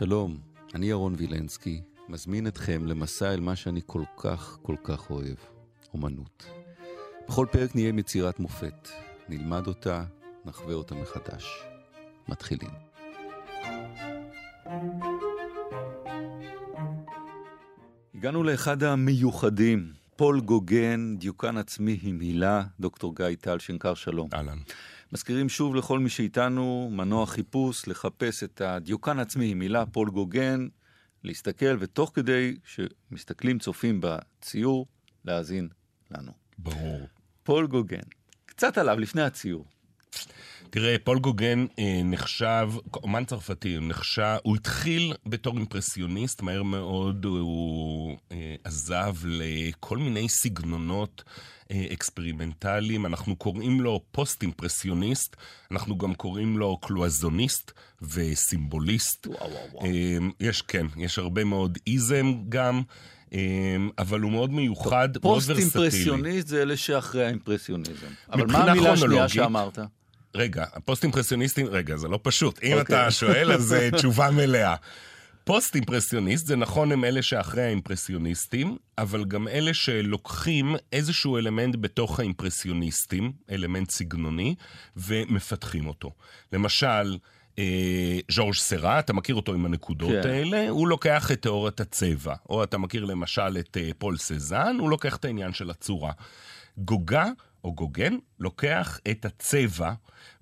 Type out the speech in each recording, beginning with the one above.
שלום, אני ירון וילנסקי, מזמין אתכם למסע אל מה שאני כל כך כל כך אוהב, אומנות. בכל פרק נהיה עם יצירת מופת, נלמד אותה, נחווה אותה מחדש. מתחילים. הגענו לאחד המיוחדים, פול גוגן, דיוקן עצמי עם הילה, דוקטור גיא טל שנקר שלום. אהלן. מזכירים שוב לכל מי שאיתנו, מנוע חיפוש, לחפש את הדיוקן עצמי עם הילה, פול גוגן, להסתכל, ותוך כדי שמסתכלים, צופים בציור, להאזין לנו. ברור. פול גוגן, קצת עליו לפני הציור. תראה, פול גוגן אה, נחשב, אומן צרפתי, הוא נחשב, הוא התחיל בתור אימפרסיוניסט, מהר מאוד הוא אה, עזב לכל מיני סגנונות אה, אקספרימנטליים, אנחנו קוראים לו פוסט-אימפרסיוניסט, אנחנו גם קוראים לו קלואזוניסט וסימבוליסט. וואו, וואו, וואו. אה, יש, כן, יש הרבה מאוד איזם גם. אה, אבל הוא מאוד מיוחד, מאוד ורסטילי. פוסט-אימפרסיוניסט זה אלה שאחרי האימפרסיוניזם. אבל מה המילה השנייה שאמרת? רגע, הפוסט-אימפרסיוניסטים, רגע, זה לא פשוט. אם אוקיי. אתה שואל, אז אה, תשובה מלאה. פוסט-אימפרסיוניסט זה נכון הם אלה שאחרי האימפרסיוניסטים, אבל גם אלה שלוקחים איזשהו אלמנט בתוך האימפרסיוניסטים, אלמנט סגנוני, ומפתחים אותו. למשל, אה, ז'ורג' סרה, אתה מכיר אותו עם הנקודות כן. האלה, הוא לוקח את תיאוריית הצבע. או אתה מכיר למשל את אה, פול סזן, הוא לוקח את העניין של הצורה. גוגה או גוגן לוקח את הצבע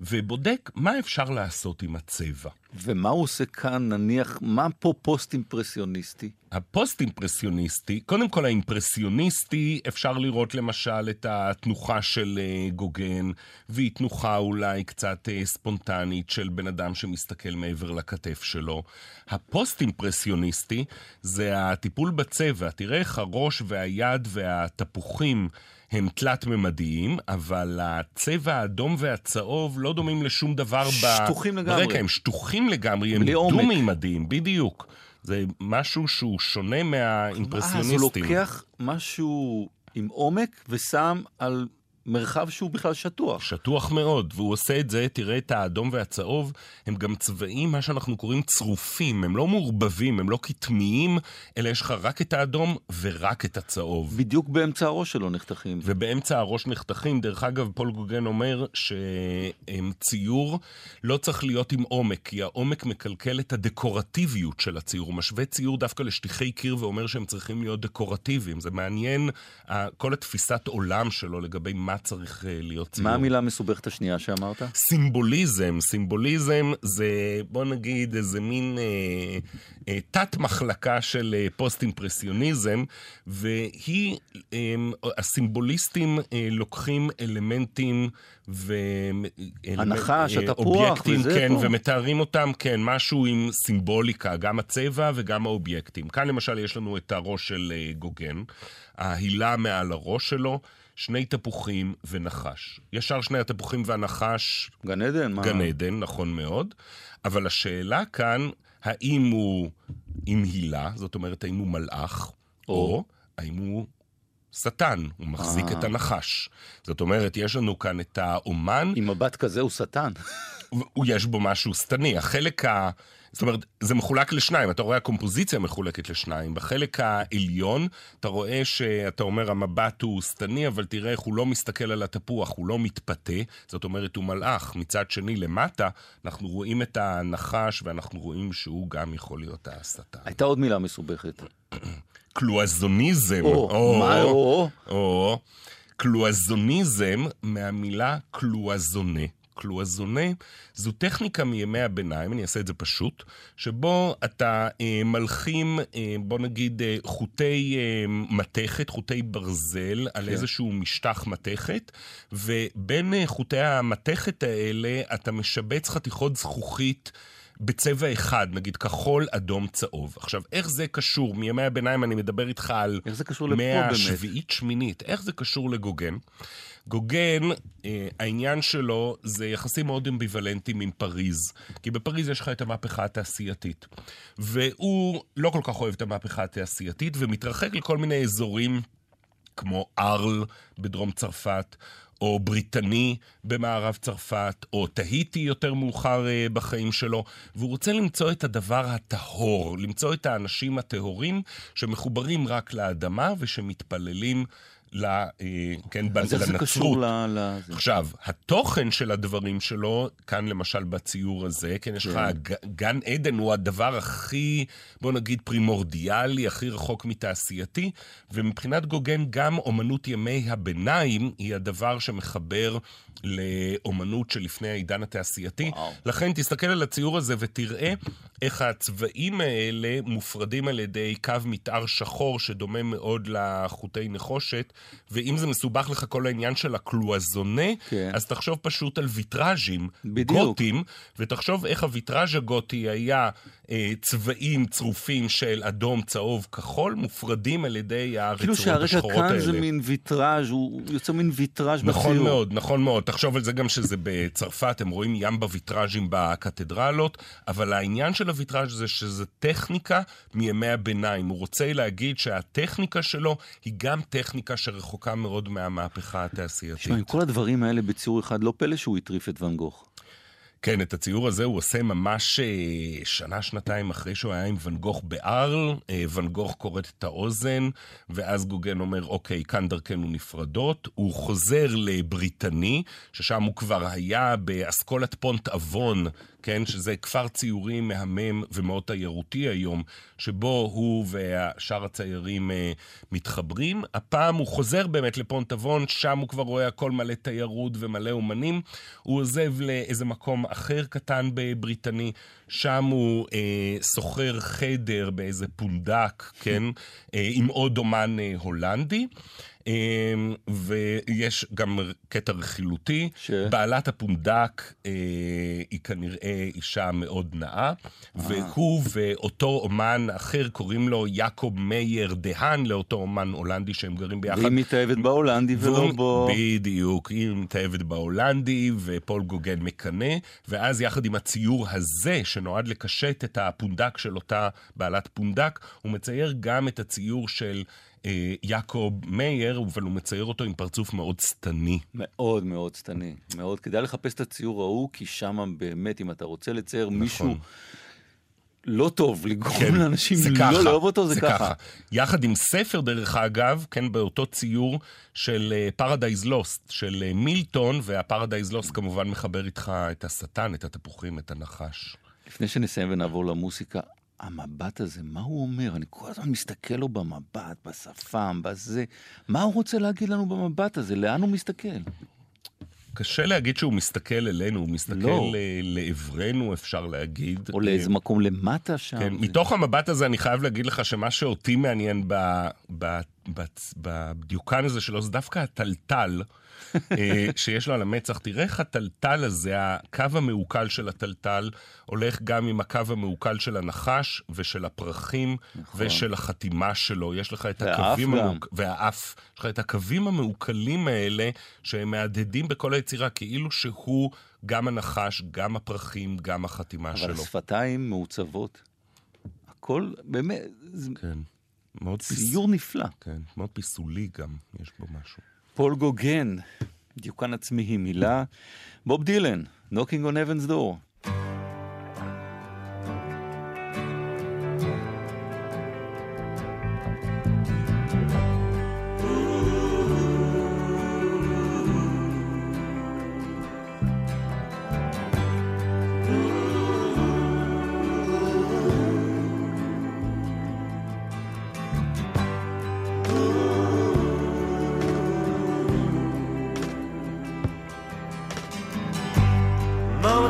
ובודק מה אפשר לעשות עם הצבע. ומה הוא עושה כאן, נניח, מה פה פוסט-אימפרסיוניסטי? הפוסט-אימפרסיוניסטי, קודם כל האימפרסיוניסטי, אפשר לראות למשל את התנוחה של אה, גוגן, והיא תנוחה אולי קצת אה, ספונטנית של בן אדם שמסתכל מעבר לכתף שלו. הפוסט-אימפרסיוניסטי זה הטיפול בצבע. תראה איך הראש והיד והתפוחים הם תלת-ממדיים, אבל הצבע האדום והצהוב לא דומים לשום דבר ב... שטוחים לגמרי. ברקע, הם שטוחים לגמרי, הם. דו-מימדיים, בדיוק. זה משהו שהוא שונה אה, אז מהאימפרסיוניסטים. הוא לוקח משהו עם עומק ושם על מרחב שהוא בכלל שטוח. שטוח מאוד, והוא עושה את זה, תראה את האדום והצהוב, הם גם צבעים, מה שאנחנו קוראים צרופים, הם לא מעורבבים, הם לא קטמיים, אלא יש לך רק את האדום ורק את הצהוב. בדיוק באמצע הראש שלו נחתכים. ובאמצע הראש נחתכים. דרך אגב, פול גוגן אומר שציור לא צריך להיות עם עומק, כי העומק מקלקל את הדקורטיביות של הציור. הוא משווה ציור דווקא לשטיחי קיר ואומר שהם צריכים להיות דקורטיביים. זה מעניין, כל התפיסת עולם שלו לגבי מה צריך אה, להיות ציור. מה המילה המסובכת השנייה שאמרת? סימבוליזם, סימבוליזם זה בוא נגיד איזה מין אה, אה, תת-מחלקה של אה, פוסט-אימפרסיוניזם, והיא, אה, הסימבוליסטים אה, לוקחים אלמנטים ו... הנחש, אה, התפוח, אובייקטים, וזה כן, פה. ומתארים אותם, כן, משהו עם סימבוליקה, גם הצבע וגם האובייקטים. כאן למשל יש לנו את הראש של אה, גוגן, ההילה מעל הראש שלו. שני תפוחים ונחש. ישר שני התפוחים והנחש גן עדן? מה? גן עדן, נכון מאוד, אבל השאלה כאן, האם הוא עם הילה, זאת אומרת, האם הוא מלאך, או, או. האם הוא שטן, הוא מחזיק אה. את הנחש. זאת אומרת, יש לנו כאן את האומן, עם מבט כזה הוא שטן. יש בו משהו שטני. החלק ה... זאת אומרת, זה מחולק לשניים, אתה רואה הקומפוזיציה מחולקת לשניים. בחלק העליון, אתה רואה שאתה אומר המבט הוא שטני, אבל תראה איך הוא לא מסתכל על התפוח, הוא לא מתפתה, זאת אומרת הוא מלאך. מצד שני, למטה, אנחנו רואים את הנחש, ואנחנו רואים שהוא גם יכול להיות השטן. הייתה עוד מילה מסובכת. קלואזוניזם. או, מה או? או, קלואזוניזם מהמילה קלואזונה. קלואזונה זו טכניקה מימי הביניים, אני אעשה את זה פשוט, שבו אתה אה, מלחים, אה, בוא נגיד, אה, חוטי אה, מתכת, חוטי ברזל, על כן. איזשהו משטח מתכת, ובין אה, חוטי המתכת האלה אתה משבץ חתיכות זכוכית. בצבע אחד, נגיד כחול, אדום, צהוב. עכשיו, איך זה קשור? מימי הביניים אני מדבר איתך על איך זה קשור לפה באמת? השביעית, שמינית. איך זה קשור לגוגן? גוגן, אה, העניין שלו זה יחסים מאוד אמביוולנטיים עם פריז. כי בפריז יש לך את המהפכה התעשייתית. והוא לא כל כך אוהב את המהפכה התעשייתית, ומתרחק לכל מיני אזורים כמו ארל בדרום צרפת, או בריטני במערב צרפת, או תהיטי יותר מאוחר uh, בחיים שלו, והוא רוצה למצוא את הדבר הטהור, למצוא את האנשים הטהורים שמחוברים רק לאדמה ושמתפללים ל, אה, כן. אז איך זה קשור ל... עכשיו, התוכן של הדברים שלו, כאן למשל בציור הזה, כן, יש לך, כן. גן עדן הוא הדבר הכי, בוא נגיד, פרימורדיאלי, הכי רחוק מתעשייתי, ומבחינת גוגן, גם אומנות ימי הביניים היא הדבר שמחבר לאומנות שלפני העידן התעשייתי. וואו. לכן תסתכל על הציור הזה ותראה איך הצבעים האלה מופרדים על ידי קו מתאר שחור שדומה מאוד לחוטי נחושת, ואם זה מסובך לך כל העניין של הקלואזונה, כן. אז תחשוב פשוט על ויטראז'ים גותיים, ותחשוב איך הוויטראז' הגותי היה צבעים צרופים של אדום, צהוב, כחול, מופרדים על ידי הרצועות כאילו השחורות האלה. כאילו שהרקע כאן זה מין ויטראז', הוא יוצא מין ויטראז' נכון בציור. נכון מאוד, נכון מאוד. תחשוב על זה גם שזה בצרפת, הם רואים ים בוויטראז'ים בקתדרלות, אבל העניין של הוויטראז' זה שזה טכניקה מימי הביניים. הוא רוצה להגיד שהטכניקה שלו היא גם טכניקה שרחוקה מאוד מהמהפכה התעשייתית. תשמע, עם כל הדברים האלה בציור אחד, לא פלא שהוא הטריף את ואן גוך. כן, את הציור הזה הוא עושה ממש אה, שנה-שנתיים אחרי שהוא היה עם ואן גוך בארל. אה, ואן גוך כורת את האוזן, ואז גוגן אומר, אוקיי, כאן דרכנו נפרדות. הוא חוזר לבריטני, ששם הוא כבר היה באסכולת פונט אבון כן, שזה כפר ציורים מהמם ומאוד תיירותי היום, שבו הוא ושאר הציירים אה, מתחברים. הפעם הוא חוזר באמת לפונטבון, שם הוא כבר רואה הכל מלא תיירות ומלא אומנים. הוא עוזב לאיזה מקום אחר קטן בבריטני, שם הוא אה, שוכר חדר באיזה פונדק, כן, אה, עם עוד אומן אה, הולנדי. אמ, ויש גם קטע רכילותי. ש... בעלת הפונדק אה, היא כנראה אישה מאוד נאה, אה. והוא ואותו אומן אחר, קוראים לו יעקב מאייר דהן, לאותו אומן הולנדי שהם גרים ביחד. והיא מתאהבת בהולנדי ולא בו... בדיוק, היא מתאהבת בהולנדי, ופול גוגן מקנא, ואז יחד עם הציור הזה, שנועד לקשט את הפונדק של אותה בעלת פונדק, הוא מצייר גם את הציור של... אה, יעקב מאייר, אבל הוא מצייר אותו עם פרצוף מאוד שטני. מאוד מאוד שטני. מאוד. כדאי לחפש את הציור ההוא, כי שם באמת, אם אתה רוצה לצייר נכון. מישהו... לא טוב, לגרום כן, לאנשים לא לאהוב אותו, זה, זה ככה. ככה. יחד עם ספר, דרך אגב, כן, באותו ציור של פרדייז uh, לוסט, של uh, מילטון, והפרדייז לוסט כמובן מחבר איתך את השטן, את התפוחים, את הנחש. לפני שנסיים ונעבור למוסיקה, המבט הזה, מה הוא אומר? אני כל הזמן מסתכל לו במבט, בשפם, בזה. מה הוא רוצה להגיד לנו במבט הזה? לאן הוא מסתכל? קשה להגיד שהוא מסתכל אלינו, הוא מסתכל לא. לעברנו, אפשר להגיד. או לאיזה מקום למטה שם. כן, זה... מתוך המבט הזה אני חייב להגיד לך שמה שאותי מעניין בדיוקן הזה שלו זה דווקא הטלטל. אה, שיש לו על המצח. תראה איך הטלטל הזה, הקו המעוקל של הטלטל, הולך גם עם הקו המעוקל של הנחש ושל הפרחים נכון. ושל החתימה שלו. יש לך את הקווים... המעוק... והאף. יש לך את הקווים המעוקלים האלה, שהם מהדהדים בכל היצירה, כאילו שהוא גם הנחש, גם הפרחים, גם החתימה אבל שלו. אבל השפתיים מעוצבות. הכל, באמת... כן. מאוד ציור פיס... נפלא. כן, מאוד פיסולי גם, יש בו משהו. פול גוגן, דיוקן עצמי היא מילה. בוב דילן, Knocking on Heaven's Door.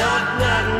Knock, knock, knock.